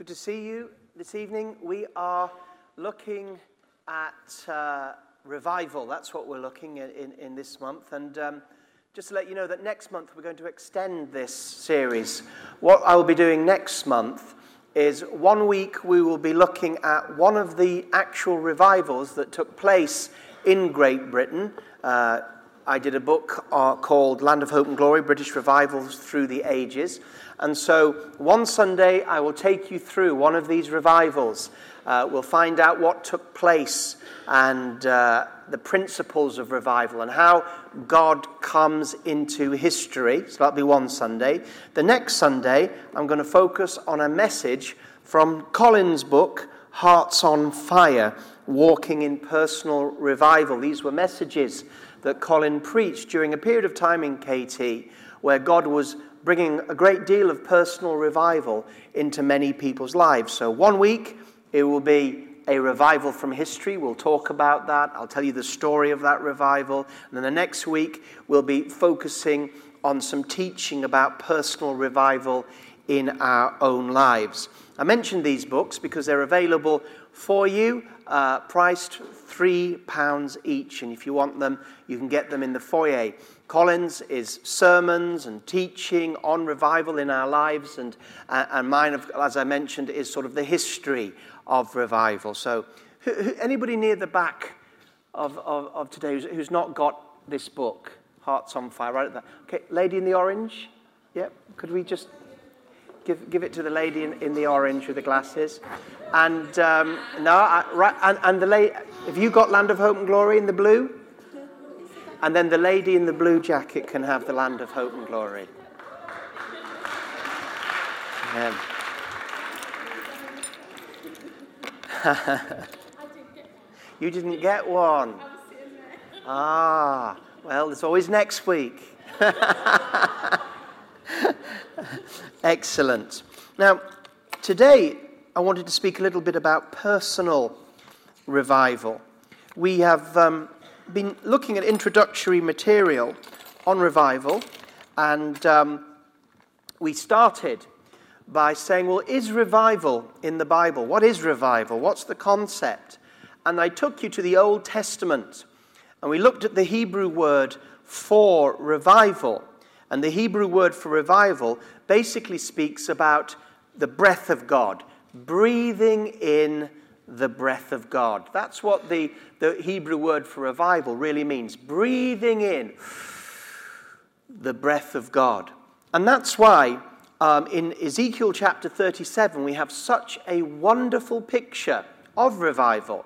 Good to see you this evening. We are looking at uh, revival. That's what we're looking at in, in this month. And um, just to let you know that next month we're going to extend this series. What I will be doing next month is one week we will be looking at one of the actual revivals that took place in Great Britain. Uh, I did a book uh, called Land of Hope and Glory British Revivals Through the Ages. And so one Sunday, I will take you through one of these revivals. Uh, we'll find out what took place and uh, the principles of revival and how God comes into history. So that'll be one Sunday. The next Sunday, I'm going to focus on a message from Colin's book, Hearts on Fire Walking in Personal Revival. These were messages that Colin preached during a period of time in KT where God was bringing a great deal of personal revival into many people's lives. So, one week it will be a revival from history. We'll talk about that. I'll tell you the story of that revival. And then the next week, we'll be focusing on some teaching about personal revival in our own lives. I mentioned these books because they're available for you, uh, priced £3 each. And if you want them, you can get them in the foyer. Colin's is sermons and teaching on revival in our lives, and, uh, and mine, as I mentioned, is sort of the history of revival. So, who, who, anybody near the back of, of, of today who's, who's, not got this book, Hearts on Fire, right at that? Okay, lady in the orange. Yep, could we just give, give it to the lady in, in the orange with the glasses? And um, no, I, right, and, and the lady, have you got Land of Hope and Glory in the blue? And then the lady in the blue jacket can have the land of hope and glory. Amen. you didn't get one. Ah, well, there's always next week. Excellent. Now, today I wanted to speak a little bit about personal revival. We have um, been looking at introductory material on revival, and um, we started by saying, well, is revival in the Bible? What is revival? What's the concept? And I took you to the Old Testament, and we looked at the Hebrew word for revival. And the Hebrew word for revival basically speaks about the breath of God, breathing in the breath of God. That's what the, the Hebrew word for revival really means breathing in the breath of God. And that's why um, in Ezekiel chapter 37 we have such a wonderful picture of revival.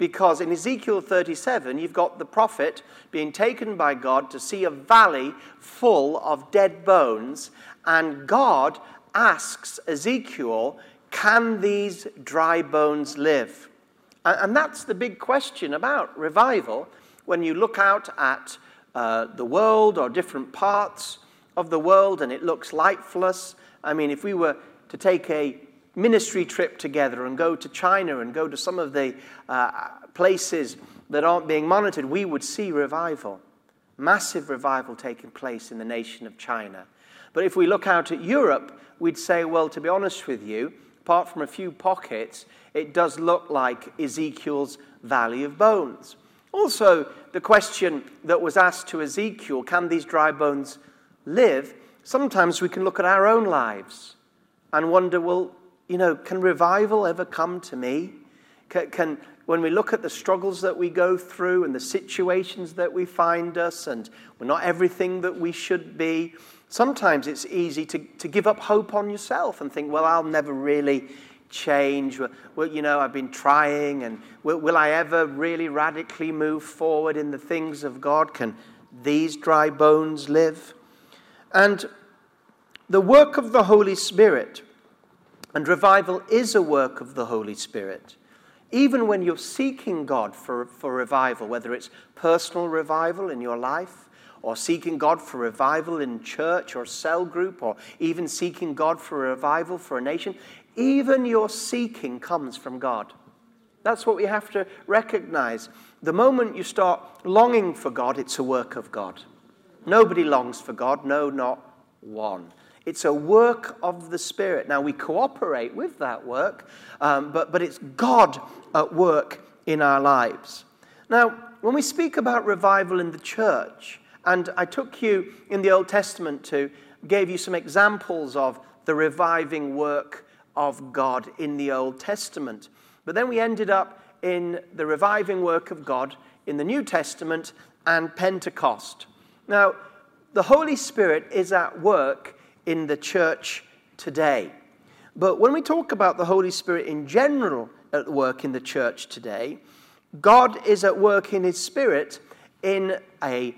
Because in Ezekiel 37, you've got the prophet being taken by God to see a valley full of dead bones, and God asks Ezekiel can these dry bones live? And that's the big question about revival when you look out at uh, the world or different parts of the world and it looks lifeless. I mean, if we were to take a ministry trip together and go to China and go to some of the uh, places that aren't being monitored, we would see revival. Massive revival taking place in the nation of China. But if we look out at Europe, we'd say, well, to be honest with you, apart from a few pockets, it does look like Ezekiel's valley of bones. Also, the question that was asked to Ezekiel can these dry bones live? Sometimes we can look at our own lives and wonder, well, you know, can revival ever come to me? Can, can, when we look at the struggles that we go through and the situations that we find us, and we're not everything that we should be, sometimes it's easy to, to give up hope on yourself and think, well, I'll never really change. Well, you know, I've been trying, and will, will I ever really radically move forward in the things of God? Can these dry bones live? And the work of the Holy Spirit, and revival is a work of the Holy Spirit. Even when you're seeking God for, for revival, whether it's personal revival in your life, or seeking God for revival in church or cell group, or even seeking God for revival for a nation, even your seeking comes from God. That's what we have to recognize. The moment you start longing for God, it's a work of God. Nobody longs for God, no, not one. It's a work of the Spirit. Now, we cooperate with that work, um, but, but it's God at work in our lives. Now, when we speak about revival in the church, and I took you in the Old Testament to, gave you some examples of the reviving work of God in the Old Testament. But then we ended up in the reviving work of God in the New Testament and Pentecost. Now, the Holy Spirit is at work in the church today. But when we talk about the Holy Spirit in general at work in the church today, God is at work in His Spirit in a,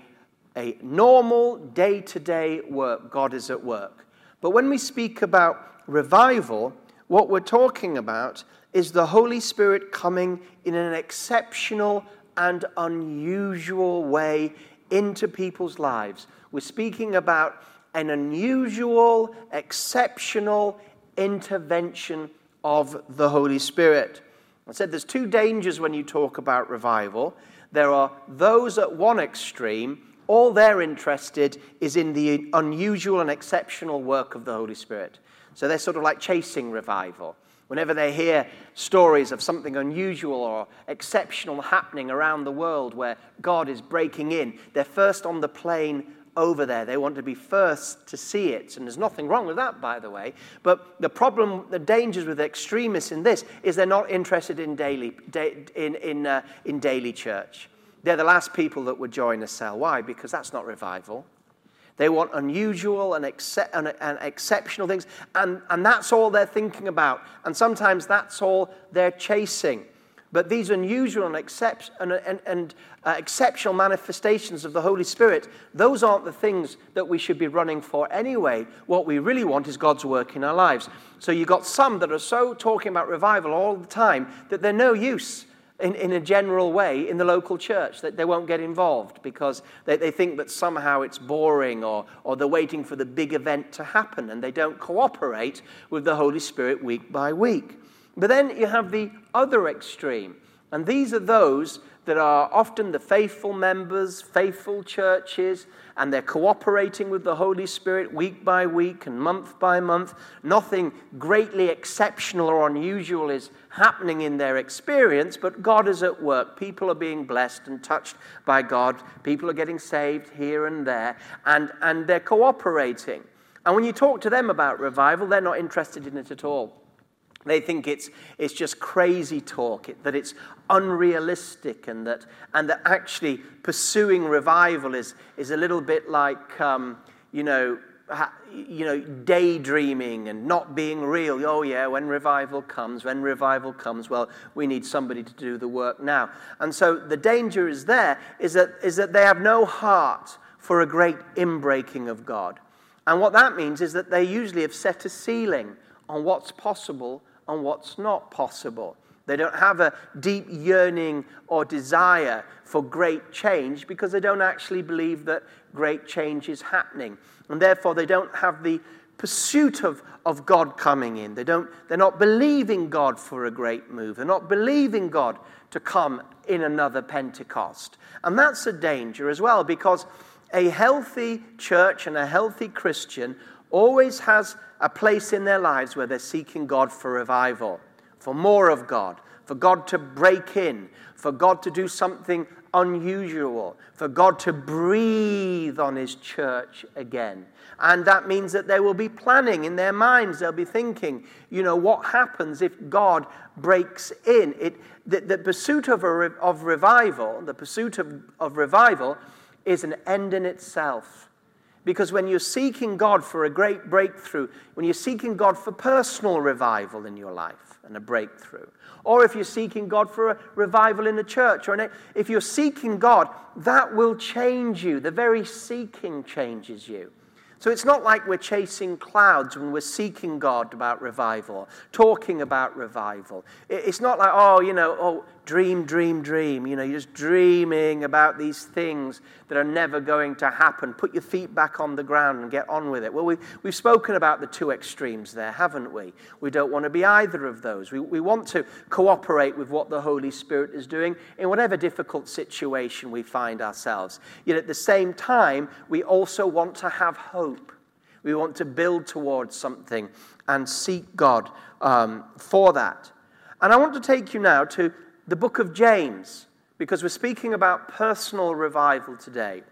a normal day to day work. God is at work. But when we speak about revival, what we're talking about is the Holy Spirit coming in an exceptional and unusual way into people's lives. We're speaking about an unusual, exceptional intervention of the Holy Spirit. I said there's two dangers when you talk about revival. There are those at one extreme, all they're interested is in the unusual and exceptional work of the Holy Spirit. So they're sort of like chasing revival. Whenever they hear stories of something unusual or exceptional happening around the world where God is breaking in, they're first on the plane over there. They want to be first to see it. And there's nothing wrong with that, by the way. But the problem, the dangers with extremists in this is they're not interested in daily, in, in, uh, in daily church. They're the last people that would join a cell. Why? Because that's not revival. They want unusual and, and, and, exceptional things, and, and that's all they're thinking about. And sometimes that's all they're chasing. But these unusual and, and, and, and uh, exceptional manifestations of the Holy Spirit, those aren't the things that we should be running for anyway. What we really want is God's work in our lives. So you've got some that are so talking about revival all the time that they're no use in, in a general way in the local church, that they won't get involved because they, they think that somehow it's boring or, or they're waiting for the big event to happen and they don't cooperate with the Holy Spirit week by week. But then you have the other extreme, and these are those that are often the faithful members, faithful churches, and they're cooperating with the Holy Spirit week by week and month by month. Nothing greatly exceptional or unusual is happening in their experience, but God is at work. People are being blessed and touched by God. People are getting saved here and there, and, and they're cooperating. And when you talk to them about revival, they're not interested in it at all. They think it's, it's just crazy talk, that it's unrealistic, and that, and that actually pursuing revival is, is a little bit like, um, you, know, ha, you know, daydreaming and not being real. Oh, yeah, when revival comes, when revival comes, well, we need somebody to do the work now. And so the danger is there is that, is that they have no heart for a great inbreaking of God. And what that means is that they usually have set a ceiling on what's possible on what's not possible. They don't have a deep yearning or desire for great change because they don't actually believe that great change is happening. And therefore, they don't have the pursuit of, of God coming in. They don't, they're not believing God for a great move. They're not believing God to come in another Pentecost. And that's a danger as well because a healthy church and a healthy Christian always has a place in their lives where they're seeking God for revival, for more of God, for God to break in, for God to do something unusual, for God to breathe on His church again. And that means that they will be planning in their minds, they'll be thinking, you know, what happens if God breaks in? It, the, the pursuit of, a, of revival, the pursuit of, of revival is an end in itself. Because when you're seeking God for a great breakthrough, when you're seeking God for personal revival in your life and a breakthrough, or if you're seeking God for a revival in the church, or if you're seeking God, that will change you. The very seeking changes you. So it's not like we're chasing clouds when we're seeking God about revival, talking about revival. It's not like, oh, you know, oh, dream, dream, dream. You know, you're just dreaming about these things that are never going to happen. Put your feet back on the ground and get on with it. Well, we've, we've spoken about the two extremes there, haven't we? We don't want to be either of those. We, we want to cooperate with what the Holy Spirit is doing in whatever difficult situation we find ourselves. Yet at the same time, we also want to have hope. We want to build towards something and seek God um, for that. And I want to take you now to the book of James, because we're speaking about personal revival today.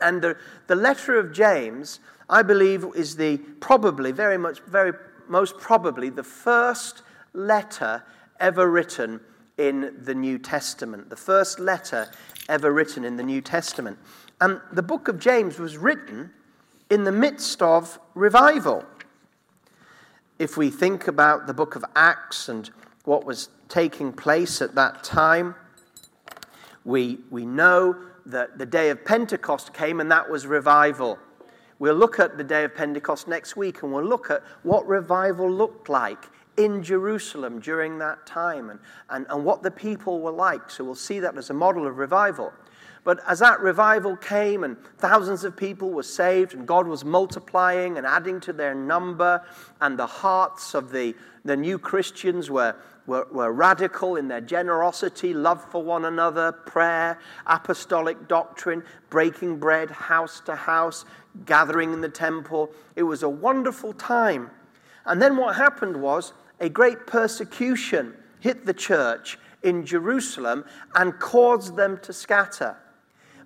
And the, the letter of James, I believe, is the probably, very much, very most probably, the first letter ever written in the New Testament. The first letter ever written in the New Testament. And the book of James was written in the midst of revival. If we think about the book of Acts and what was taking place at that time, we, we know that the day of Pentecost came and that was revival. We'll look at the day of Pentecost next week and we'll look at what revival looked like in Jerusalem during that time and, and, and what the people were like. So we'll see that as a model of revival. But as that revival came and thousands of people were saved and God was multiplying and adding to their number, and the hearts of the, the new Christians were, were, were radical in their generosity, love for one another, prayer, apostolic doctrine, breaking bread house to house, gathering in the temple. It was a wonderful time. And then what happened was a great persecution hit the church in Jerusalem and caused them to scatter.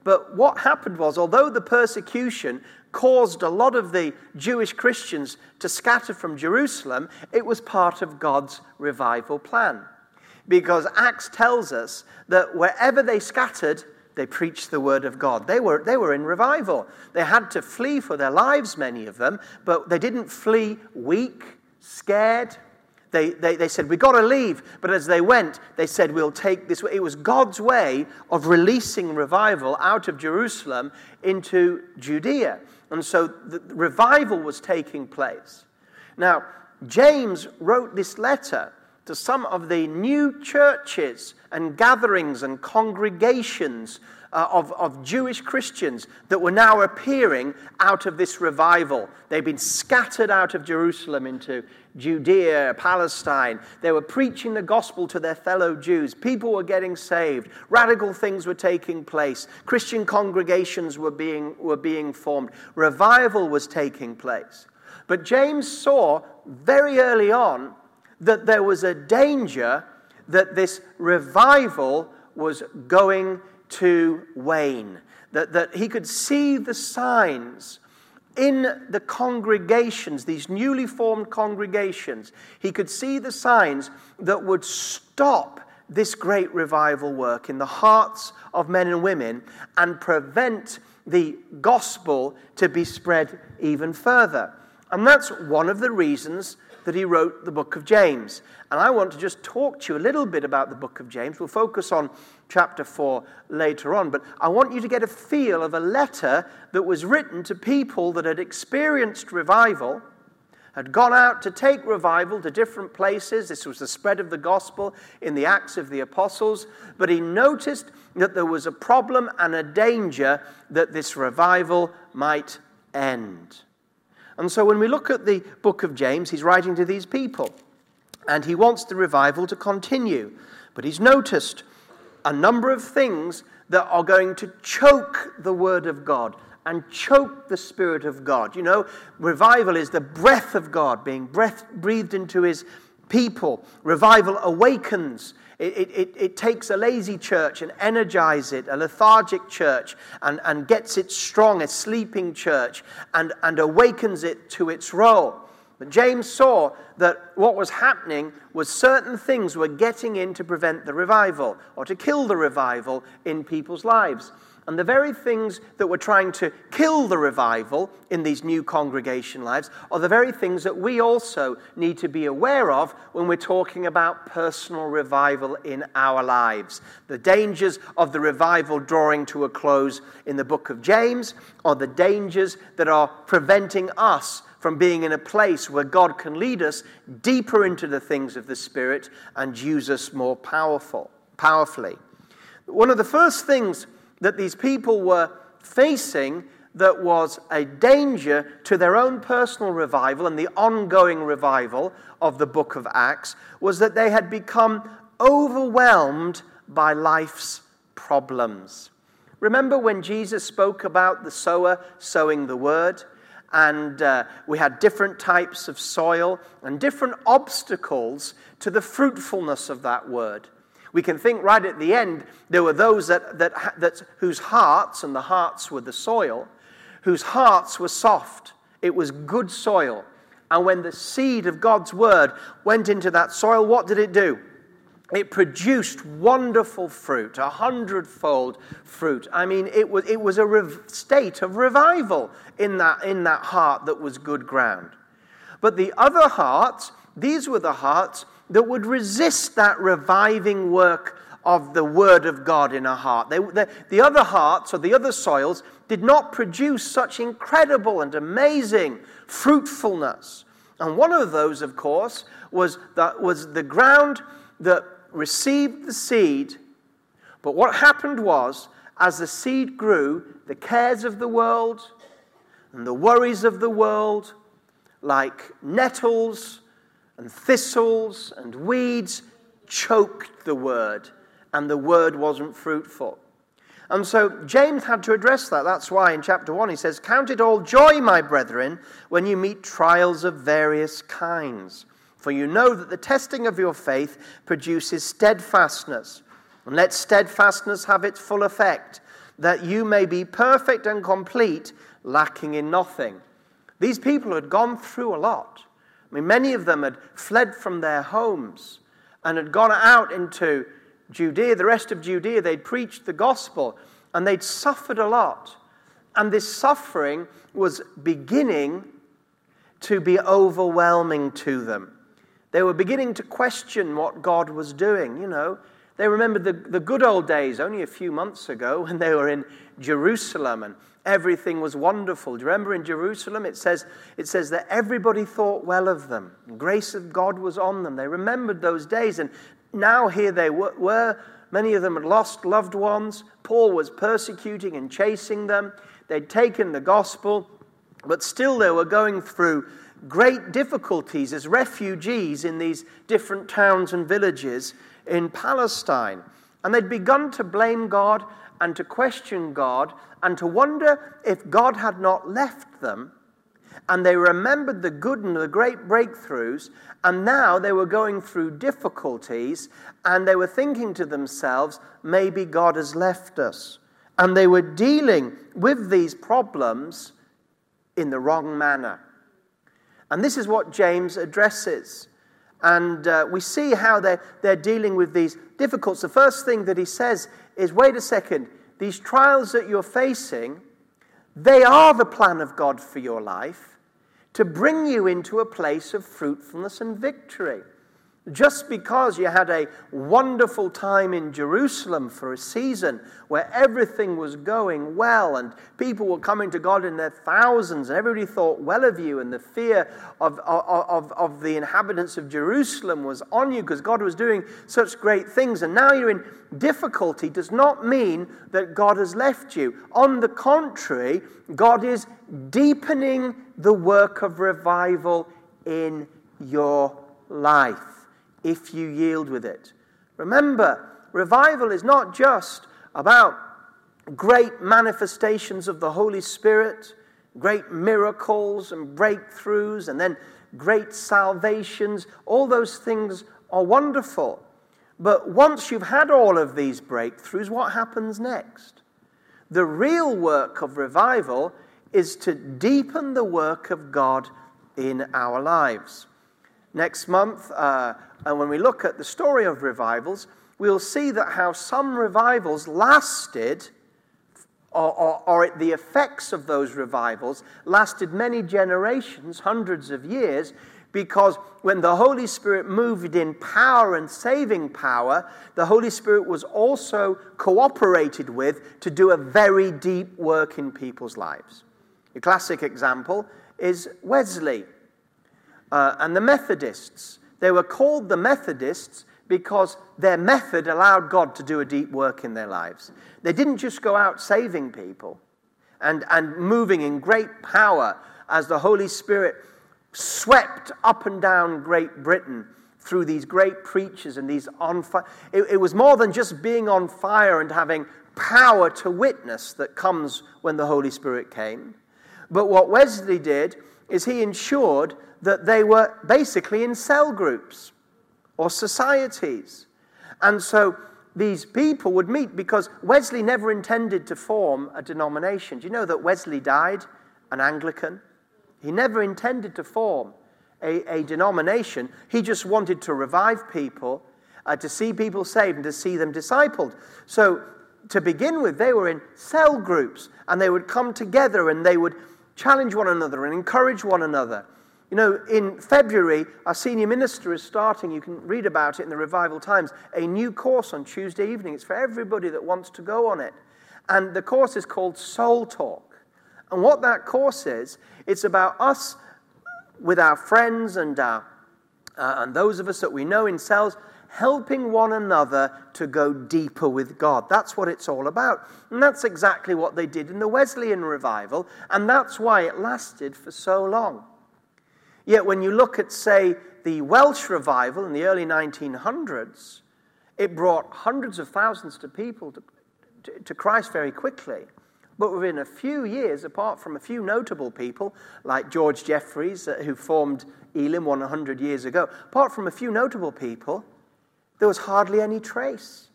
But what happened was, although the persecution caused a lot of the Jewish Christians to scatter from Jerusalem, it was part of God's revival plan. Because Acts tells us that wherever they scattered, they preached the word of God. They were, they were in revival. They had to flee for their lives, many of them, but they didn't flee weak, scared, they, they, they said, We've got to leave. But as they went, they said, We'll take this. It was God's way of releasing revival out of Jerusalem into Judea. And so the revival was taking place. Now, James wrote this letter to some of the new churches and gatherings and congregations uh, of, of Jewish Christians that were now appearing out of this revival. They'd been scattered out of Jerusalem into Judea, Palestine. They were preaching the gospel to their fellow Jews. People were getting saved. Radical things were taking place. Christian congregations were being, were being formed. Revival was taking place. But James saw very early on that there was a danger that this revival was going to wane, that, that he could see the signs in the congregations, these newly formed congregations, he could see the signs that would stop this great revival work in the hearts of men and women and prevent the gospel to be spread even further. And that's one of the reasons that he wrote the book of James. And I want to just talk to you a little bit about the book of James. We'll focus on chapter 4 later on, but I want you to get a feel of a letter that was written to people that had experienced revival, had gone out to take revival to different places. This was the spread of the gospel in the Acts of the Apostles, but he noticed that there was a problem and a danger that this revival might end. And so when we look at the book of James, he's writing to these people. And he wants the revival to continue. But he's noticed a number of things that are going to choke the word of God and choke the Spirit of God. You know, revival is the breath of God being breath, breathed into his people. Revival awakens. It, it, it, takes a lazy church and energizes it, a lethargic church, and, and gets it strong, a sleeping church, and, and awakens it to its role. But James saw that what was happening was certain things were getting in to prevent the revival or to kill the revival in people's lives. And the very things that were trying to kill the revival in these new congregation lives are the very things that we also need to be aware of when we're talking about personal revival in our lives. The dangers of the revival drawing to a close in the book of James are the dangers that are preventing us from being in a place where God can lead us deeper into the things of the Spirit and use us more powerful, powerfully. One of the first things that these people were facing that was a danger to their own personal revival and the ongoing revival of the book of Acts was that they had become overwhelmed by life's problems. Remember when Jesus spoke about the sower sowing the word? and uh, we had different types of soil and different obstacles to the fruitfulness of that word. We can think right at the end, there were those that, that, that, whose hearts, and the hearts were the soil, whose hearts were soft. It was good soil. And when the seed of God's word went into that soil, what did it do? It produced wonderful fruit, a hundredfold fruit. I mean, it was, it was a rev- state of revival in that, in that heart that was good ground. But the other hearts, these were the hearts that would resist that reviving work of the Word of God in a heart. They, the, the other hearts or the other soils did not produce such incredible and amazing fruitfulness. And one of those, of course, was the, was the ground that received the seed. But what happened was, as the seed grew, the cares of the world and the worries of the world, like nettles and thistles and weeds, choked the word, and the word wasn't fruitful. And so James had to address that. That's why in chapter 1 he says, Count it all joy, my brethren, when you meet trials of various kinds. For you know that the testing of your faith produces steadfastness. And let steadfastness have its full effect, that you may be perfect and complete, lacking in nothing. These people had gone through a lot. I mean, many of them had fled from their homes and had gone out into Judea, the rest of Judea. They'd preached the gospel and they'd suffered a lot. And this suffering was beginning to be overwhelming to them. They were beginning to question what God was doing, you know. They remembered the, the good old days only a few months ago when they were in Jerusalem and everything was wonderful. Do you remember in Jerusalem it says, it says that everybody thought well of them. The grace of God was on them. They remembered those days and now here they were. Many of them had lost loved ones. Paul was persecuting and chasing them. They'd taken the gospel, but still they were going through great difficulties as refugees in these different towns and villages in Palestine. And they'd begun to blame God and to question God and to wonder if God had not left them. And they remembered the good and the great breakthroughs, and now they were going through difficulties, and they were thinking to themselves, maybe God has left us. And they were dealing with these problems in the wrong manner. And this is what James addresses. And uh, we see how they're, they're dealing with these difficulties. The first thing that he says is wait a second, these trials that you're facing, they are the plan of God for your life to bring you into a place of fruitfulness and victory. Just because you had a wonderful time in Jerusalem for a season where everything was going well and people were coming to God in their thousands and everybody thought well of you and the fear of, of, of, the inhabitants of Jerusalem was on you because God was doing such great things and now you're in difficulty does not mean that God has left you. On the contrary, God is deepening the work of revival in your life if you yield with it. Remember, revival is not just about great manifestations of the Holy Spirit, great miracles and breakthroughs, and then great salvations. All those things are wonderful. But once you've had all of these breakthroughs, what happens next? The real work of revival is to deepen the work of God in our lives. Next month, uh, and when we look at the story of revivals, we'll see that how some revivals lasted, or, or, or, the effects of those revivals lasted many generations, hundreds of years, because when the Holy Spirit moved in power and saving power, the Holy Spirit was also cooperated with to do a very deep work in people's lives. A classic example is Wesley uh, and the Methodists. They were called the Methodists because their method allowed God to do a deep work in their lives. They didn't just go out saving people and, and moving in great power as the Holy Spirit swept up and down Great Britain through these great preachers and these on fire. It, it was more than just being on fire and having power to witness that comes when the Holy Spirit came. But what Wesley did is he ensured that they were basically in cell groups or societies. And so these people would meet because Wesley never intended to form a denomination. Do you know that Wesley died an Anglican? He never intended to form a, a denomination. He just wanted to revive people, uh, to see people saved, and to see them discipled. So, to begin with, they were in cell groups and they would come together and they would challenge one another and encourage one another. You know, in February, our senior minister is starting, you can read about it in the Revival Times, a new course on Tuesday evening. It's for everybody that wants to go on it. And the course is called Soul Talk. And what that course is, it's about us with our friends and, our, uh, and those of us that we know in cells helping one another to go deeper with God. That's what it's all about. And that's exactly what they did in the Wesleyan revival, and that's why it lasted for so long. Yet when you look at, say, the Welsh revival in the early 1900s, it brought hundreds of thousands of people to, to, to Christ very quickly. But within a few years, apart from a few notable people like George Jeffreys, uh, who formed Elim 100 years ago, apart from a few notable people, there was hardly any trace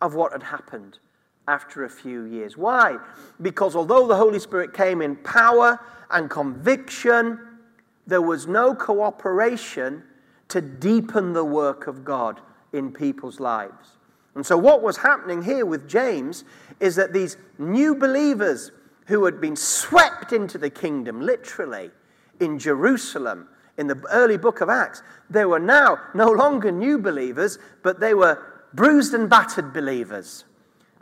of what had happened after a few years. Why? Because although the Holy Spirit came in power and conviction, there was no cooperation to deepen the work of God in people's lives. And so, what was happening here with James is that these new believers who had been swept into the kingdom, literally, in Jerusalem, in the early book of Acts, they were now no longer new believers, but they were bruised and battered believers.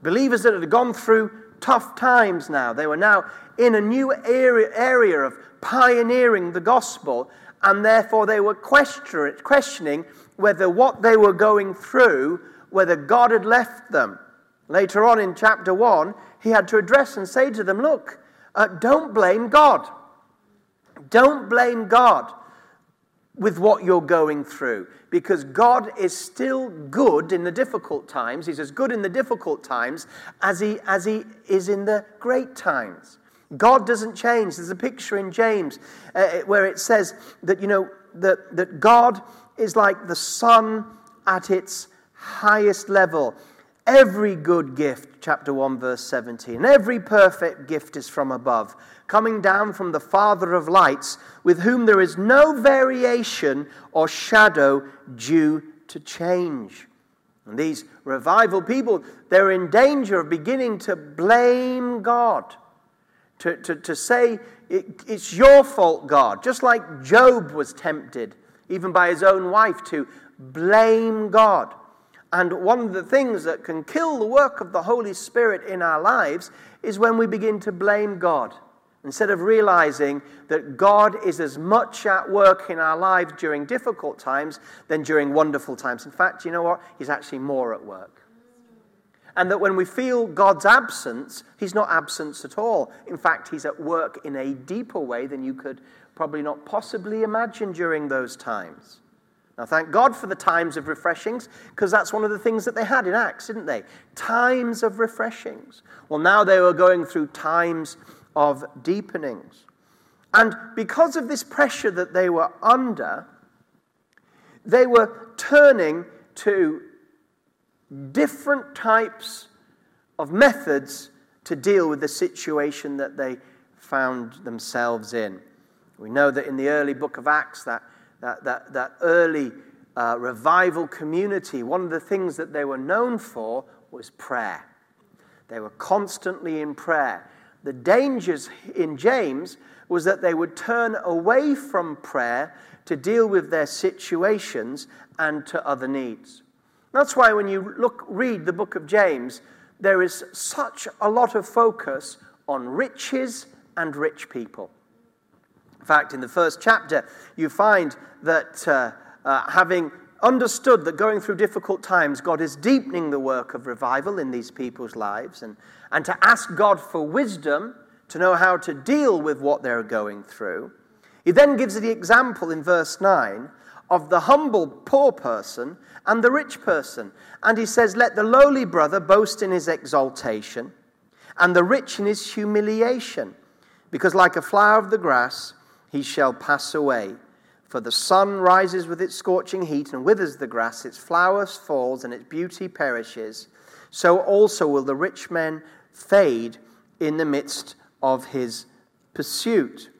Believers that had gone through tough times now. They were now in a new area, area of pioneering the gospel, and therefore they were questioning whether what they were going through, whether God had left them. Later on in chapter 1, he had to address and say to them, Look, uh, don't blame God. Don't blame God with what you're going through because God is still good in the difficult times. He's as good in the difficult times as he, as he is in the great times. God doesn't change. There's a picture in James uh, where it says that, you know, that, that God is like the sun at its highest level. Every good gift, chapter 1, verse 17, every perfect gift is from above, coming down from the Father of lights, with whom there is no variation or shadow due to change. And these revival people, they're in danger of beginning to blame God to, to, to say, it, It's your fault, God. Just like Job was tempted, even by his own wife, to blame God. And one of the things that can kill the work of the Holy Spirit in our lives is when we begin to blame God. Instead of realizing that God is as much at work in our lives during difficult times than during wonderful times. In fact, you know what? He's actually more at work and that when we feel God's absence, He's not absence at all. In fact, He's at work in a deeper way than you could probably not possibly imagine during those times. Now, thank God for the times of refreshings, because that's one of the things that they had in Acts, didn't they? Times of refreshings. Well, now they were going through times of deepenings. And because of this pressure that they were under, they were turning to different types of methods to deal with the situation that they found themselves in. We know that in the early book of Acts, that, that, that, that early uh, revival community, one of the things that they were known for was prayer. They were constantly in prayer. The dangers in James was that they would turn away from prayer to deal with their situations and to other needs. That's why when you look, read the book of James, there is such a lot of focus on riches and rich people. In fact, in the first chapter, you find that uh, uh, having understood that going through difficult times, God is deepening the work of revival in these people's lives, and, and to ask God for wisdom to know how to deal with what they're going through. He then gives the example in verse 9 of the humble poor person and the rich person. And he says, Let the lowly brother boast in his exaltation, and the rich in his humiliation, because like a flower of the grass, he shall pass away. For the sun rises with its scorching heat and withers the grass, its flowers falls, and its beauty perishes. So also will the rich man fade in the midst of his pursuit.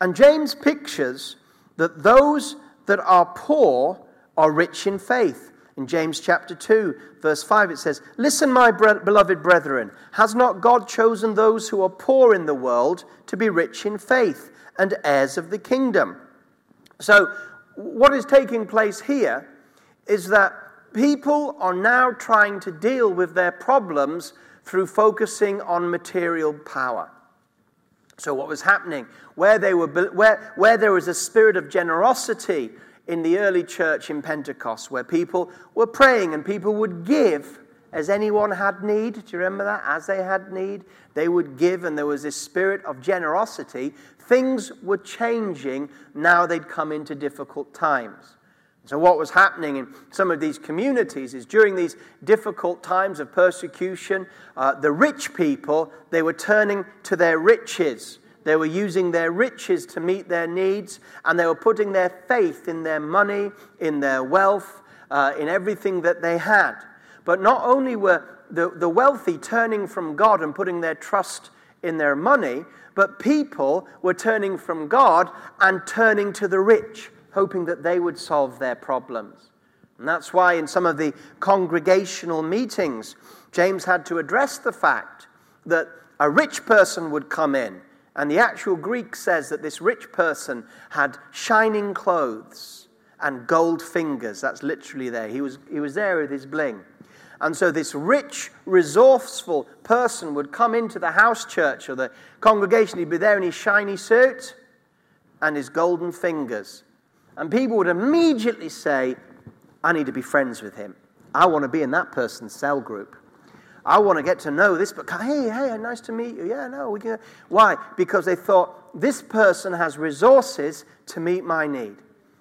And James pictures that those that are poor are rich in faith. In James chapter 2, verse 5, it says, Listen, my beloved brethren, has not God chosen those who are poor in the world to be rich in faith and heirs of the kingdom? So, what is taking place here is that people are now trying to deal with their problems through focusing on material power. So, what was happening? Where, they were, where, where there was a spirit of generosity in the early church in Pentecost, where people were praying and people would give as anyone had need. Do you remember that? As they had need, they would give, and there was this spirit of generosity. Things were changing now they'd come into difficult times. So, what was happening in some of these communities is during these difficult times of persecution, uh, the rich people, they were turning to their riches. They were using their riches to meet their needs, and they were putting their faith in their money, in their wealth, uh, in everything that they had. But not only were the, the wealthy turning from God and putting their trust in their money, but people were turning from God and turning to the rich hoping that they would solve their problems. And that's why in some of the congregational meetings, James had to address the fact that a rich person would come in. And the actual Greek says that this rich person had shining clothes and gold fingers. That's literally there. He was, he was there with his bling. And so this rich, resourceful person would come into the house church or the congregation. He'd be there in his shiny suit and his golden fingers. And people would immediately say, I need to be friends with him. I want to be in that person's cell group. I want to get to know this, but hey, hey, nice to meet you. Yeah, no, we can. Why? Because they thought this person has resources to meet my need.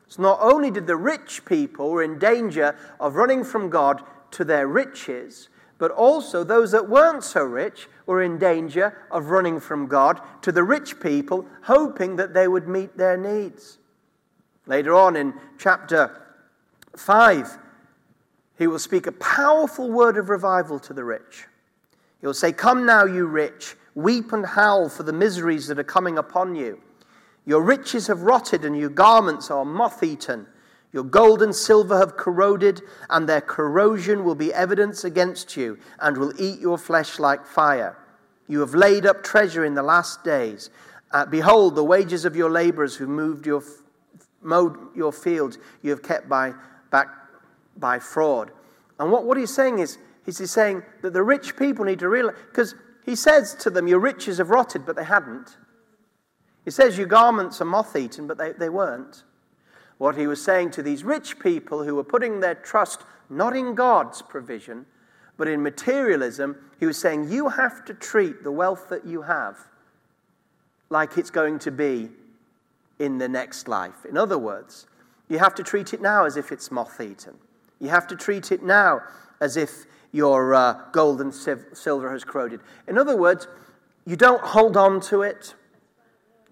So not only did the rich people were in danger of running from God to their riches, but also those that weren't so rich were in danger of running from God to the rich people, hoping that they would meet their needs. Later on in chapter 5, he will speak a powerful word of revival to the rich. He'll say, Come now, you rich, weep and howl for the miseries that are coming upon you. Your riches have rotted, and your garments are moth eaten. Your gold and silver have corroded, and their corrosion will be evidence against you, and will eat your flesh like fire. You have laid up treasure in the last days. Uh, behold, the wages of your laborers who moved your mowed your fields you have kept by, back by fraud. And what, what he's saying is, he's saying that the rich people need to realize, because he says to them, Your riches have rotted, but they hadn't. He says, Your garments are moth eaten, but they, they weren't. What he was saying to these rich people who were putting their trust not in God's provision, but in materialism, he was saying, You have to treat the wealth that you have like it's going to be in the next life. In other words, you have to treat it now as if it's moth eaten. You have to treat it now as if your uh, gold and silver has corroded. In other words, you don't hold on to it,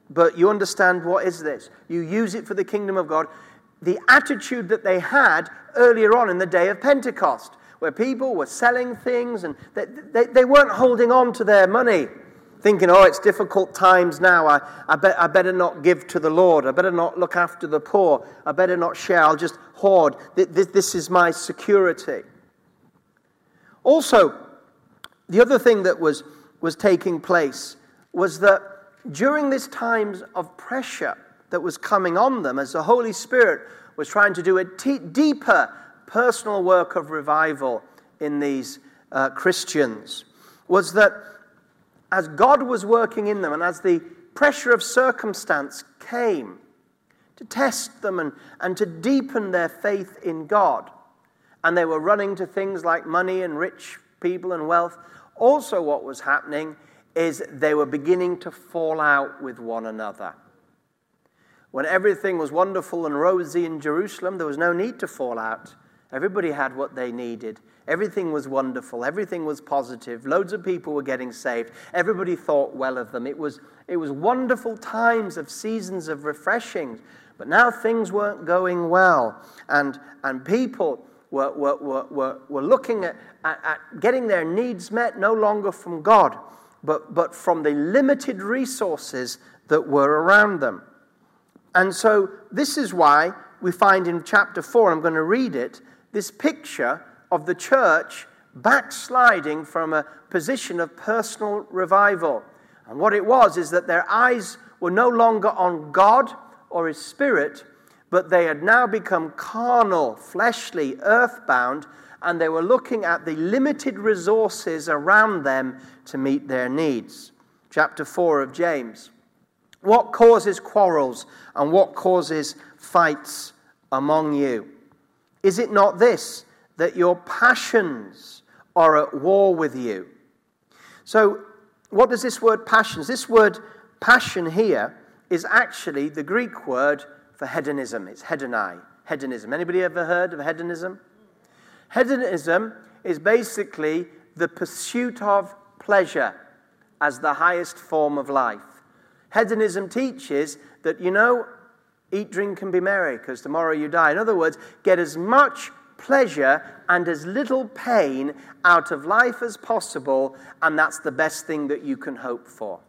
but you understand what is this. You use it for the kingdom of God. The attitude that they had earlier on in the day of Pentecost, where people were selling things and they, they, they weren't holding on to their money thinking, oh, it's difficult times now. I, I, be, I better not give to the Lord. I better not look after the poor. I better not share. I'll just hoard. This, this is my security. Also, the other thing that was, was taking place was that during these times of pressure that was coming on them, as the Holy Spirit was trying to do a t- deeper personal work of revival in these uh, Christians, was that as God was working in them and as the pressure of circumstance came to test them and, and to deepen their faith in God, and they were running to things like money and rich people and wealth, also what was happening is they were beginning to fall out with one another. When everything was wonderful and rosy in Jerusalem, there was no need to fall out Everybody had what they needed. Everything was wonderful. Everything was positive. Loads of people were getting saved. Everybody thought well of them. It was, it was wonderful times of seasons of refreshing. But now things weren't going well. And, and people were, were, were, were, looking at, at, at getting their needs met no longer from God, but, but from the limited resources that were around them. And so this is why we find in chapter 4, I'm going to read it, this picture of the church backsliding from a position of personal revival. And what it was is that their eyes were no longer on God or His Spirit, but they had now become carnal, fleshly, earthbound, and they were looking at the limited resources around them to meet their needs. Chapter 4 of James. What causes quarrels and what causes fights among you? Is it not this, that your passions are at war with you? So, what does this word passions? This word passion here is actually the Greek word for hedonism. It's hedonai, hedonism. Anybody ever heard of hedonism? Hedonism is basically the pursuit of pleasure as the highest form of life. Hedonism teaches that, you know, eat, drink, and be merry, because tomorrow you die. In other words, get as much pleasure and as little pain out of life as possible, and that's the best thing that you can hope for.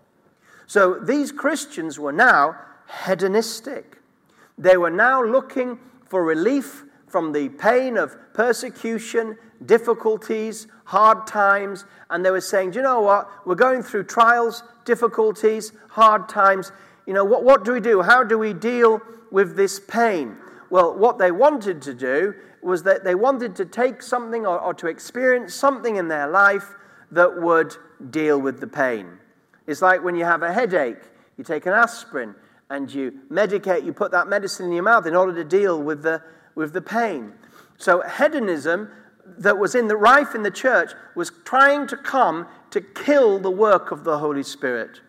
So these Christians were now hedonistic. They were now looking for relief from the pain of persecution, difficulties, hard times, and they were saying, Do you know what? We're going through trials, difficulties, hard times. You know, what, what do we do? How do we deal with this pain? Well, what they wanted to do was that they wanted to take something or, or to experience something in their life that would deal with the pain. It's like when you have a headache, you take an aspirin and you medicate, you put that medicine in your mouth in order to deal with the, with the pain. So, hedonism that was in the rife in the church was trying to come to kill the work of the Holy Spirit.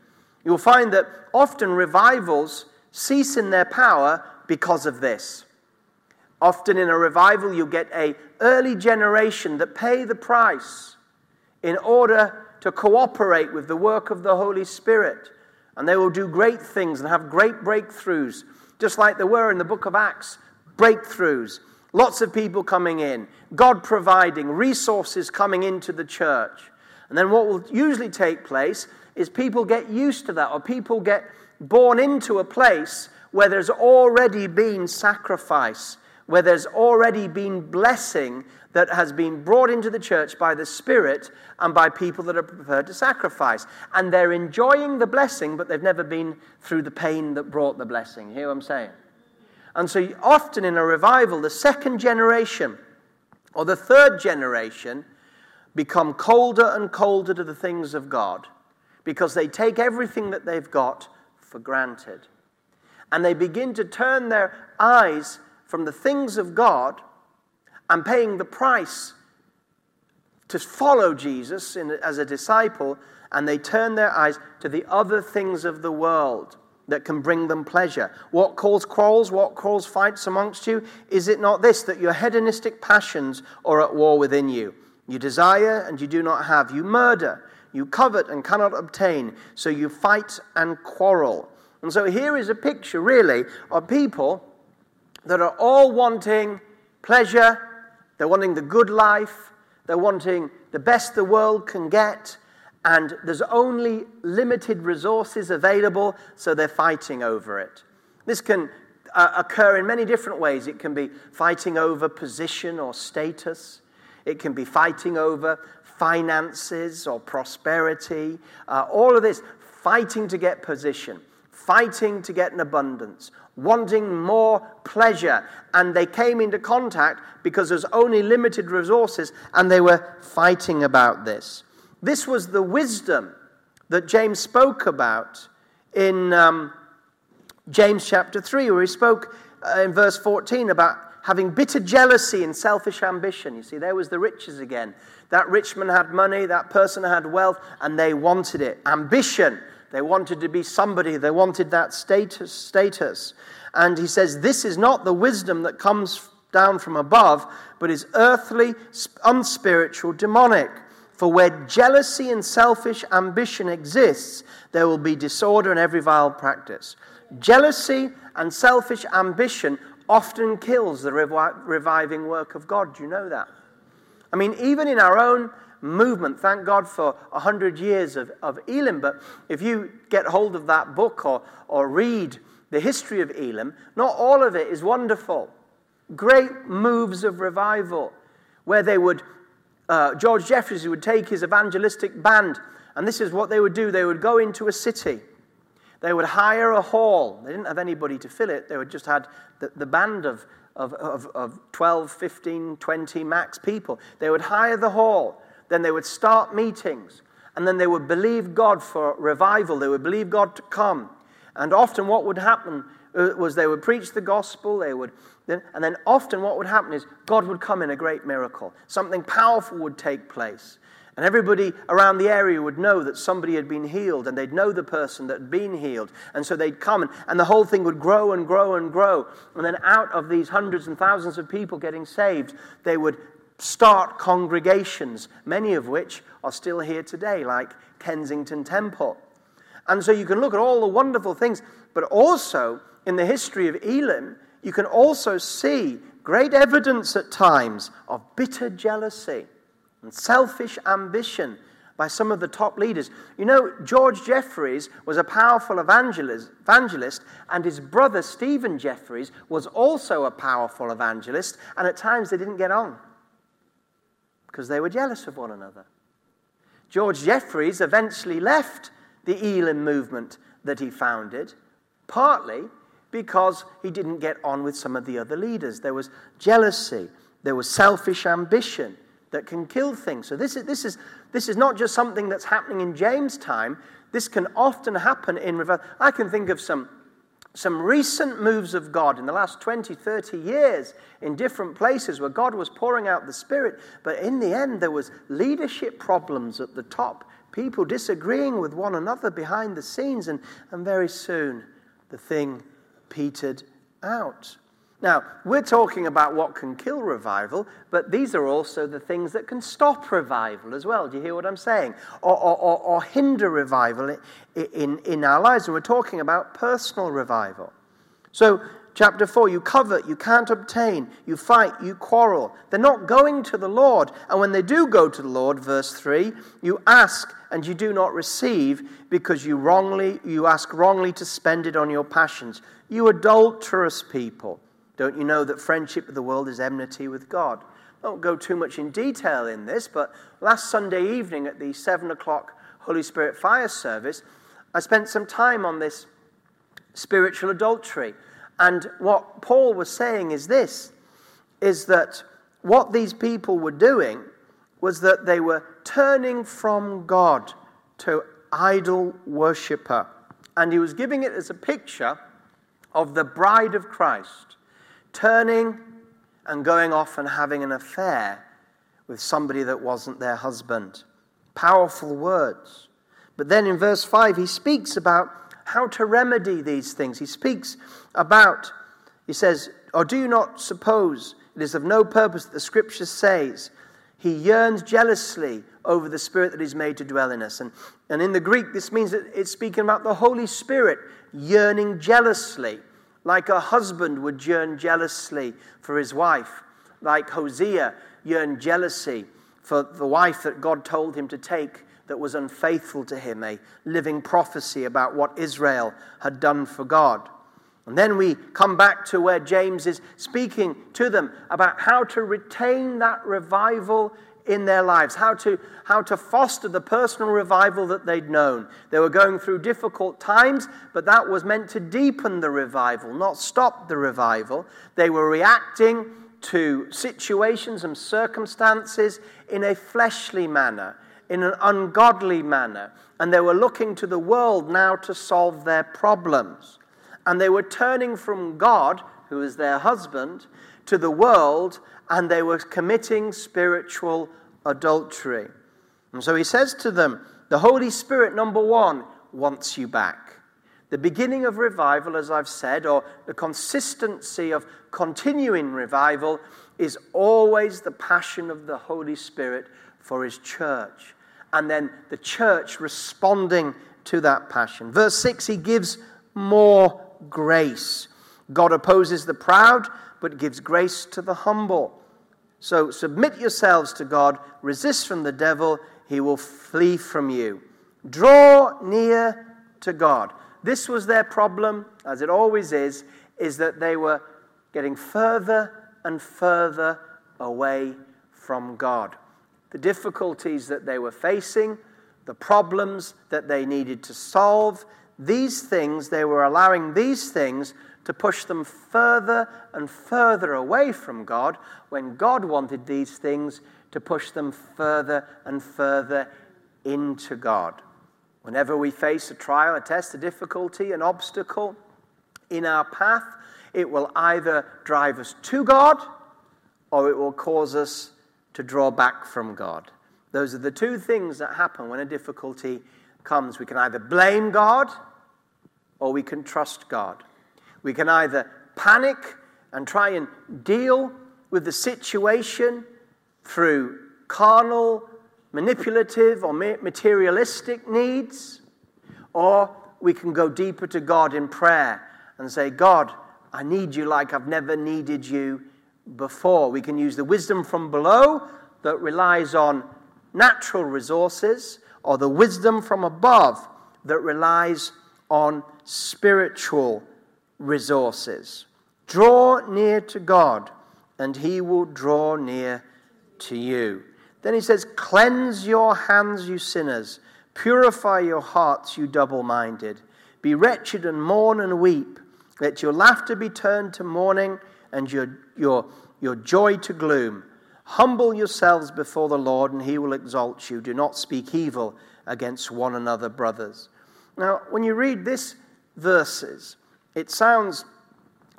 You'll find that often revivals cease in their power because of this. Often in a revival, you get a early generation that pay the price in order to cooperate with the work of the Holy Spirit. And they will do great things and have great breakthroughs, just like there were in the book of Acts breakthroughs. Lots of people coming in, God providing, resources coming into the church. And then what will usually take place is people get used to that, or people get born into a place where there's already been sacrifice, where there's already been blessing that has been brought into the church by the Spirit and by people that are prepared to sacrifice. And they're enjoying the blessing, but they've never been through the pain that brought the blessing. Hear what I'm saying? And so often in a revival, the second generation or the third generation become colder and colder to the things of God because they take everything that they've got for granted. And they begin to turn their eyes from the things of God and paying the price to follow Jesus in, as a disciple, and they turn their eyes to the other things of the world that can bring them pleasure. What calls quarrels, what calls fights amongst you? Is it not this, that your hedonistic passions are at war within you? You desire and you do not have. You murder. You covet and cannot obtain. So you fight and quarrel. And so here is a picture, really, of people that are all wanting pleasure, they're wanting the good life, they're wanting the best the world can get, and there's only limited resources available, so they're fighting over it. This can uh, occur in many different ways. It can be fighting over position or status, it can be fighting over finances or prosperity. Uh, all of this, fighting to get position, fighting to get an abundance, wanting more pleasure. And they came into contact because there's only limited resources, and they were fighting about this. This was the wisdom that James spoke about in um, James chapter 3, where he spoke uh, in verse 14 about having bitter jealousy and selfish ambition. You see, there was the riches again. That rich man had money, that person had wealth, and they wanted it. Ambition. They wanted to be somebody, they wanted that status. status. And he says, This is not the wisdom that comes down from above, but is earthly, unspiritual, demonic. For where jealousy and selfish ambition exists, there will be disorder and every vile practice. Jealousy and selfish ambition often kills the revi- reviving work of God. Do you know that? I mean, even in our own movement, thank God for 100 years of, of Elim, but if you get hold of that book or, or read the history of Elim, not all of it is wonderful. Great moves of revival where they would, uh, George Jeffreys would take his evangelistic band, and this is what they would do they would go into a city. They would hire a hall. They didn't have anybody to fill it. They would just had the, the band of, of, of, of 12, 15, 20 max people. They would hire the hall. Then they would start meetings. And then they would believe God for revival. They would believe God to come. And often what would happen uh, was they would preach the gospel, they would, and then often what would happen is God would come in a great miracle. Something powerful would take place. And everybody around the area would know that somebody had been healed, and they'd know the person that had been healed. And so they'd come, and, and the whole thing would grow and grow and grow. And then out of these hundreds and thousands of people getting saved, they would start congregations, many of which are still here today, like Kensington Temple. And so you can look at all the wonderful things, but also in the history of Elim, you can also see great evidence at times of bitter jealousy and selfish ambition by some of the top leaders. You know, George Jeffreys was a powerful evangelist, and his brother Stephen Jeffreys was also a powerful evangelist, and at times they didn't get on because they were jealous of one another. George Jeffreys eventually left the Elim movement that he founded, partly because he didn't get on with some of the other leaders. There was jealousy, there was selfish ambition that can kill things. So, this is, this is, this is not just something that's happening in James' time, this can often happen in reverse. I can think of some some recent moves of God in the last 20, 30 years in different places where God was pouring out the Spirit, but in the end, there was leadership problems at the top, people disagreeing with one another behind the scenes, and, and very soon the thing petered out. Now, we're talking about what can kill revival, but these are also the things that can stop revival as well. Do you hear what I'm saying? Or, or, or, or hinder revival in, in, in our lives. And we're talking about personal revival. So, chapter 4, you covet, you can't obtain, you fight, you quarrel. They're not going to the Lord. And when they do go to the Lord, verse 3, you ask and you do not receive because you wrongly you ask wrongly to spend it on your passions. You adulterous people. Don't you know that friendship with the world is enmity with God? I won't go too much in detail in this, but last Sunday evening at the 7 o'clock Holy Spirit fire service, I spent some time on this spiritual adultery. And what Paul was saying is this is that what these people were doing was that they were turning from God to idol worshipper. And he was giving it as a picture of the bride of Christ turning and going off and having an affair with somebody that wasn't their husband. Powerful words. But then in verse 5, he speaks about how to remedy these things. He speaks about, he says, Or do you not suppose it is of no purpose that the scripture says, He yearns jealously over the Spirit that is made to dwell in us? And, and in the Greek, this means that it's speaking about the Holy Spirit yearning jealously like a husband would yearn jealously for his wife, like Hosea yearned jealousy for the wife that God told him to take that was unfaithful to him, a living prophecy about what Israel had done for God. And then we come back to where James is speaking to them about how to retain that revival in their lives, how to, how to foster the personal revival that they'd known. They were going through difficult times, but that was meant to deepen the revival, not stop the revival. They were reacting to situations and circumstances in a fleshly manner, in an ungodly manner, and they were looking to the world now to solve their problems. And they were turning from God, who is their husband, to the world and they were committing spiritual adultery. And so he says to them, The Holy Spirit, number one, wants you back. The beginning of revival, as I've said, or the consistency of continuing revival, is always the passion of the Holy Spirit for His church. And then the church responding to that passion. Verse 6 He gives more grace. God opposes the proud, but gives grace to the humble. So submit yourselves to God, resist from the devil, he will flee from you. Draw near to God. This was their problem, as it always is, is that they were getting further and further away from God. The difficulties that they were facing, the problems that they needed to solve, these things, they were allowing these things to push them further and further away from God when God wanted these things to push them further and further into God. Whenever we face a trial, a test, a difficulty, an obstacle in our path, it will either drive us to God or it will cause us to draw back from God. Those are the two things that happen when a difficulty comes. We can either blame God or we can trust God. We can either panic and try and deal with the situation through carnal, manipulative, or materialistic needs, or we can go deeper to God in prayer and say, God, I need you like I've never needed you before. We can use the wisdom from below that relies on natural resources, or the wisdom from above that relies on spiritual resources. Draw near to God, and He will draw near to you. Then He says, Cleanse your hands, you sinners. Purify your hearts, you double minded. Be wretched and mourn and weep. Let your laughter be turned to mourning and your, your, your joy to gloom. Humble yourselves before the Lord, and he will exalt you. Do not speak evil against one another, brothers. Now, when you read this verses, it sounds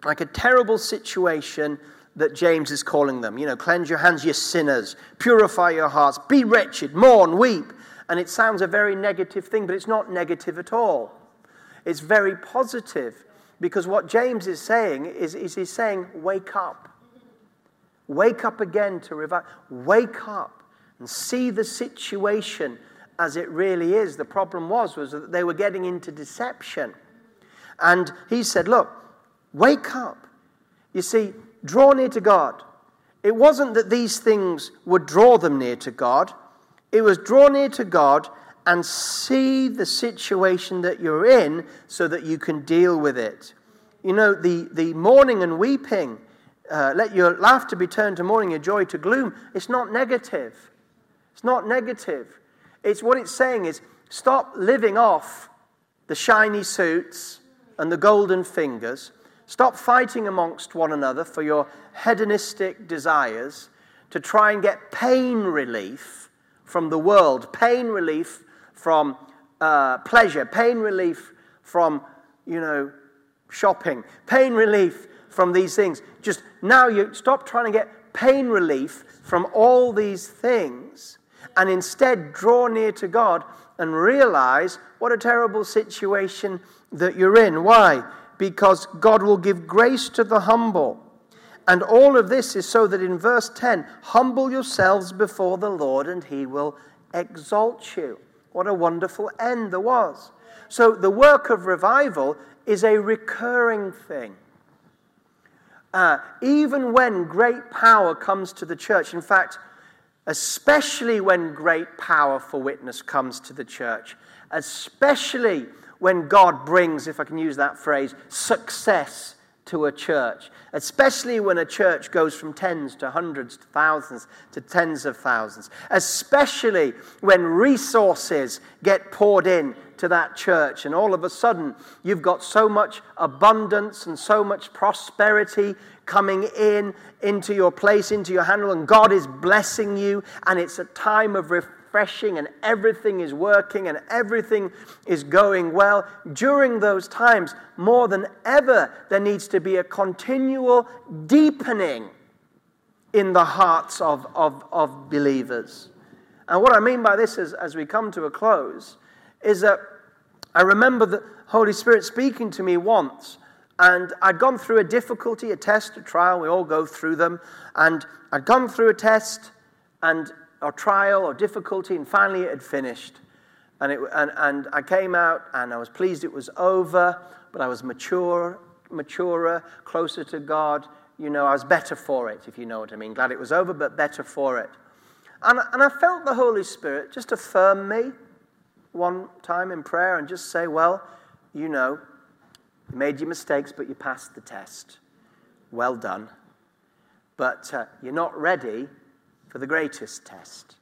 like a terrible situation that James is calling them. You know, cleanse your hands, you sinners, purify your hearts, be wretched, mourn, weep. And it sounds a very negative thing, but it's not negative at all. It's very positive because what James is saying is, is he's saying, wake up. Wake up again to revive. Wake up and see the situation as it really is. The problem was, was that they were getting into deception. And he said, Look, wake up. You see, draw near to God. It wasn't that these things would draw them near to God, it was draw near to God and see the situation that you're in so that you can deal with it. You know, the, the mourning and weeping, uh, let your laughter be turned to mourning, your joy to gloom, it's not negative. It's not negative. It's what it's saying is stop living off the shiny suits and the golden fingers. Stop fighting amongst one another for your hedonistic desires to try and get pain relief from the world, pain relief from uh, pleasure, pain relief from, you know, shopping, pain relief from these things. Just now you stop trying to get pain relief from all these things and instead draw near to God and realize what a terrible situation that you're in. Why? Because God will give grace to the humble. And all of this is so that in verse 10, humble yourselves before the Lord and he will exalt you. What a wonderful end there was. So the work of revival is a recurring thing. Uh, even when great power comes to the church, in fact, especially when great power for witness comes to the church, especially when God brings, if I can use that phrase, success to a church, especially when a church goes from tens to hundreds to thousands to tens of thousands, especially when resources get poured in to that church and all of a sudden you've got so much abundance and so much prosperity coming in into your place, into your handle, and God is blessing you, and it's a time of refreshing, and everything is working, and everything is going well. During those times, more than ever, there needs to be a continual deepening in the hearts of, of, of believers. And what I mean by this is, as we come to a close, is that I remember the Holy Spirit speaking to me once. And I'd gone through a difficulty, a test, a trial. We all go through them. And I'd gone through a test and or trial or difficulty, and finally it had finished. And, it, and, and I came out and I was pleased it was over, but I was mature, maturer, closer to God. You know, I was better for it, if you know what I mean. Glad it was over, but better for it. And, and I felt the Holy Spirit just affirm me one time in prayer and just say, Well, you know, you made your mistakes, but you passed the test. Well done. But uh, you're not ready for the greatest test.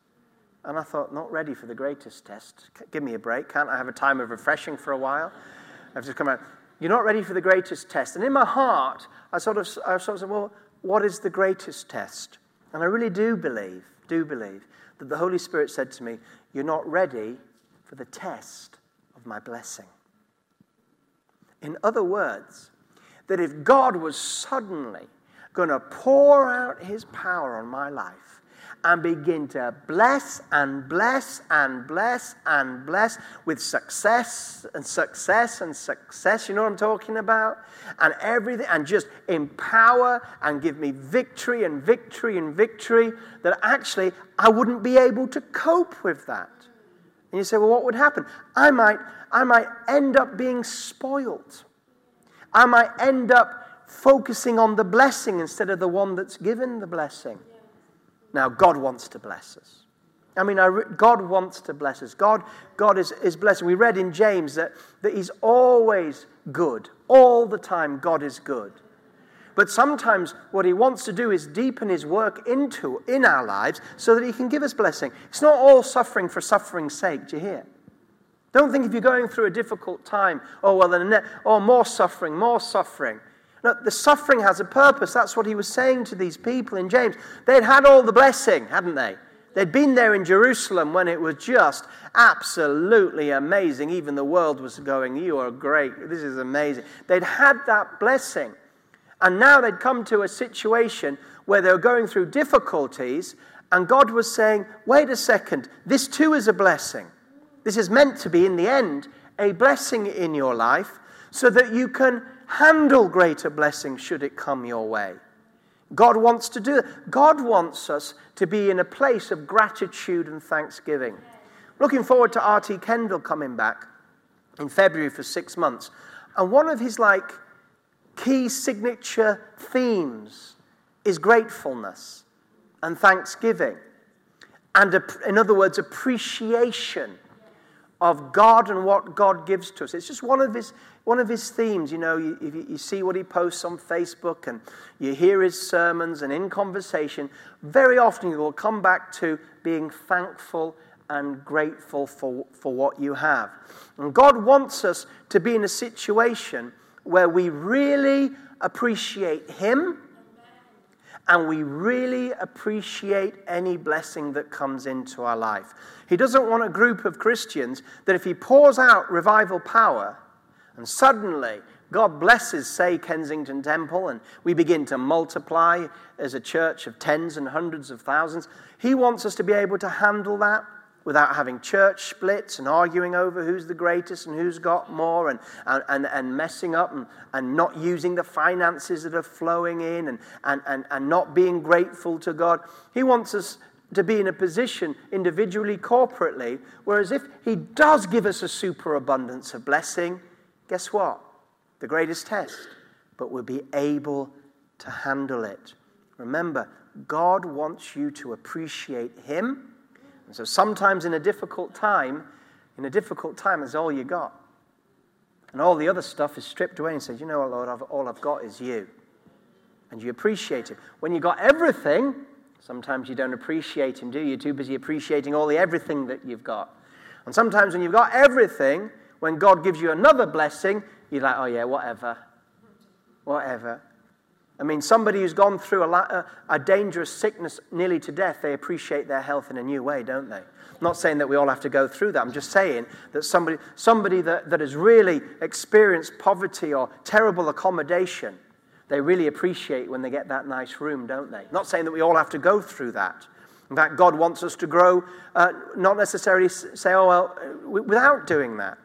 And I thought, not ready for the greatest test. Give me a break. Can't I have a time of refreshing for a while? I've just come out. You're not ready for the greatest test. And in my heart, I sort of, I sort of said, well, what is the greatest test? And I really do believe, do believe, that the Holy Spirit said to me, You're not ready for the test of my blessing. In other words, that if God was suddenly going to pour out his power on my life, and begin to bless and bless and bless and bless with success and success and success. You know what I'm talking about? And everything, and just empower and give me victory and victory and victory that actually I wouldn't be able to cope with that. And you say, well, what would happen? I might, I might end up being spoiled. I might end up focusing on the blessing instead of the one that's given the blessing. Now, God wants to bless us. I mean, God wants to bless us. God, God is, is blessing. We read in James that, that He's always good. All the time, God is good. But sometimes what He wants to do is deepen His work into in our lives so that He can give us blessing. It's not all suffering for suffering's sake. Do you hear? Don't think if you're going through a difficult time, oh, well, then, oh, more suffering, more suffering. The suffering has a purpose. That's what he was saying to these people in James. They'd had all the blessing, hadn't they? They'd been there in Jerusalem when it was just absolutely amazing. Even the world was going, You are great. This is amazing. They'd had that blessing. And now they'd come to a situation where they were going through difficulties, and God was saying, Wait a second, this too is a blessing. This is meant to be, in the end, a blessing in your life so that you can handle greater blessing should it come your way. God wants to do it. God wants us to be in a place of gratitude and thanksgiving. Looking forward to R.T. Kendall coming back in February for six months. And one of his like key signature themes is gratefulness and thanksgiving. And in other words, appreciation of God and what God gives to us. It's just one of his, one of his themes. You know, you, you, see what he posts on Facebook and you hear his sermons, and in conversation, very often you will come back to being thankful and grateful for, for what you have. And God wants us to be in a situation where we really appreciate Him and we really appreciate any blessing that comes into our life. He doesn't want a group of Christians that if He pours out revival power and suddenly God blesses, say, Kensington Temple, and we begin to multiply as a church of tens and hundreds of thousands. He wants us to be able to handle that without having church splits and arguing over who's the greatest and who's got more and, and, and messing up and, and not using the finances that are flowing in and, and, and, and not being grateful to God. He wants us to be in a position individually, corporately, whereas if He does give us a superabundance of blessing, guess what? The greatest test, but we'll be able to handle it. Remember, God wants you to appreciate Him and so sometimes in a difficult time, in a difficult time, is all you got. And all the other stuff is stripped away and says, You know what, Lord, I've, all I've got is you. And you appreciate it. When you've got everything, sometimes you don't appreciate Him, do you? You're too busy appreciating all the everything that you've got. And sometimes when you've got everything, when God gives you another blessing, you're like, Oh, yeah, whatever. Whatever. I mean, somebody who's gone through a, a, dangerous sickness nearly to death, they appreciate their health in a new way, don't they? I'm not saying that we all have to go through that. I'm just saying that somebody, somebody that, that has really experienced poverty or terrible accommodation, they really appreciate when they get that nice room, don't they? Not saying that we all have to go through that. In fact, God wants us to grow, uh, not necessarily say, oh, well, without doing that.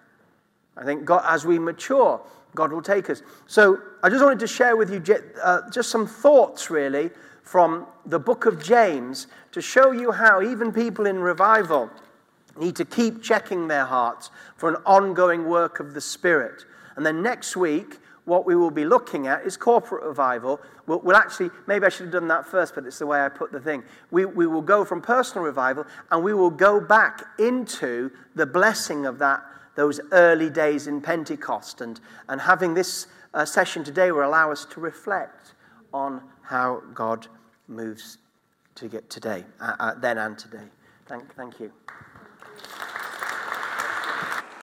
I think God, as we mature, God will take us. So I just wanted to share with you uh, just some thoughts, really, from the book of James to show you how even people in revival need to keep checking their hearts for an ongoing work of the Spirit. And then next week, what we will be looking at is corporate revival. We'll, we'll, actually, maybe I should have done that first, but it's the way I put the thing. We, we will go from personal revival and we will go back into the blessing of that, those early days in Pentecost. And, and having this uh, session today will allow us to reflect on how God moves to get today, uh, uh, then and today. Thank, thank you.